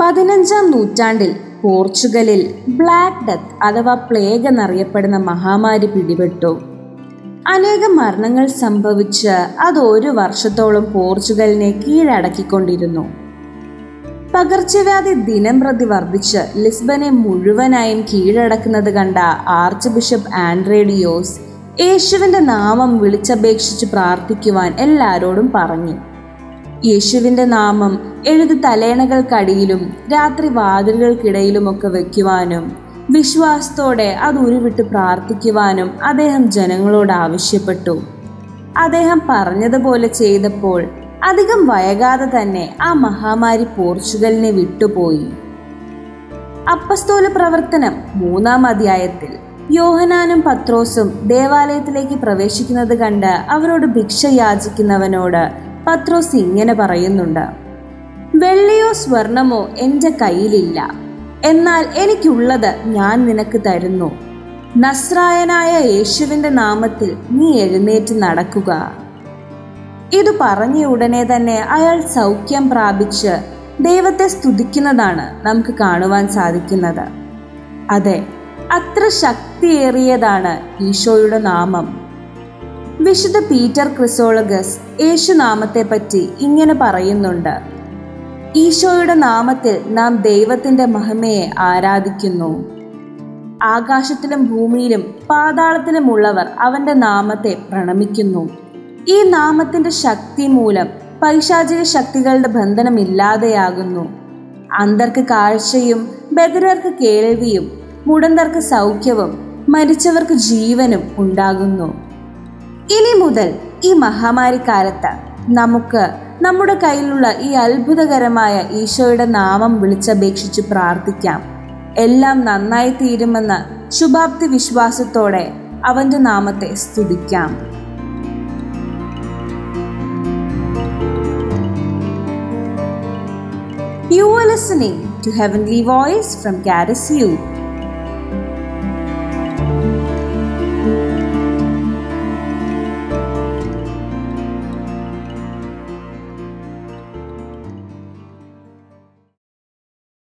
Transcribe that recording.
പതിനഞ്ചാം നൂറ്റാണ്ടിൽ പോർച്ചുഗലിൽ ബ്ലാക്ക് ഡെത്ത് അഥവാ പ്ലേഗ് എന്നറിയപ്പെടുന്ന മഹാമാരി പിടിപെട്ടു. അനേകം മരണങ്ങൾ സംഭവിച്ച് അത് ഒരു വർഷത്തോളം പോർച്ചുഗലിനെ കീഴടക്കിക്കൊണ്ടിരുന്നു. പകർച്ചവ്യാധി ദിനം പ്രതി വർദ്ധിച്ച് ലിസ്ബനെ മുഴുവനായും കീഴടക്കുന്നത് കണ്ട ആർച്ച് ബിഷപ്പ് ആൻഡ്രേഡിയോസ് യേശുവിന്റെ നാമം വിളിച്ചപേക്ഷിച്ച് പ്രാർത്ഥിക്കുവാൻ എല്ലാവരോടും പറഞ്ഞു. യേശുവിന്റെ നാമം എഴുതി തലേണകൾക്കടിയിലും രാത്രി വാതിലുകൾക്കിടയിലുമൊക്കെ വയ്ക്കുവാനും വിശ്വാസത്തോടെ അത് ഉരുവിട്ട് പ്രാർത്ഥിക്കുവാനും അദ്ദേഹം ജനങ്ങളോട് ആവശ്യപ്പെട്ടു. അദ്ദേഹം പറഞ്ഞതുപോലെ ചെയ്തപ്പോൾ അധികം വൈകാതെ തന്നെ ആ മഹാമാരി പോർച്ചുഗലിനെ വിട്ടുപോയി. അപ്പസ്തോല പ്രവർത്തനം മൂന്നാം അധ്യായത്തിൽ യോഹനാനും പത്രോസും ദേവാലയത്തിലേക്ക് പ്രവേശിക്കുന്നത് കണ്ട് അവരോട് ഭിക്ഷ യാചിക്കുന്നവനോട് പത്രോസ് ഇങ്ങനെ പറയുന്നുണ്ട്. വെള്ളിയോ സ്വർണമോ എന്റെ കയ്യിലില്ല. എന്നാൽ എനിക്കുള്ളത് ഞാൻ നിനക്ക് തരുന്നു. നസ്രായനായ യേശുവിന്റെ നാമത്തിൽ നീ എഴുന്നേറ്റ് നടക്കുക ഇത് പറഞ്ഞ ഉടനെ തന്നെ അയാൾ സൗഖ്യം പ്രാപിച്ച് ദൈവത്തെ സ്തുതിക്കുന്നതാണ് നമുക്ക് കാണുവാൻ സാധിക്കുന്നത്. അതെ അത്ര ശക്തിയേറിയതാണ് ഈശോയുടെ നാമം. വിശുദ്ധ പീറ്റർ ക്രിസോളഗസ് യേശുനാമത്തെ പറ്റി ഇങ്ങനെ പറയുന്നുണ്ട്. ഈശോയുടെ നാമത്തിൽ നാം ദൈവത്തിന്റെ മഹിമയെ ആരാധിക്കുന്നു. ആകാശത്തിലും ഭൂമിയിലും പാതാളത്തിലുമുള്ളവർ അവന്റെ നാമത്തെ പ്രണമിക്കുന്നു. ഈ നാമത്തിന്റെ ശക്തി മൂലം പൈശാചിക ശക്തികളുടെ ബന്ധനം ഇല്ലാതെയാകുന്നു. അന്തർക്ക് കാഴ്ചയും ബദിരർക്ക് കേൾവിയും മുടന്തർക്ക് സൗഖ്യവും മരിച്ചവർക്ക് ജീവനും ഉണ്ടാകുന്നു. ഇനി മുതൽ ഈ മഹാമാരി കാലത്ത് നമുക്ക് നമ്മുടെ കയ്യിലുള്ള ഈ അത്ഭുതകരമായ ഈശോയുടെ നാമം വിളിച്ചപേക്ഷിച്ച് പ്രാർത്ഥിക്കാം എല്ലാം നന്നായി തീരുമെന്ന ശുഭാപ്തി വിശ്വാസത്തോടെ അവന്റെ നാമത്തെ സ്തുതിക്കാം You are listening to Heavenly Voice from Caris.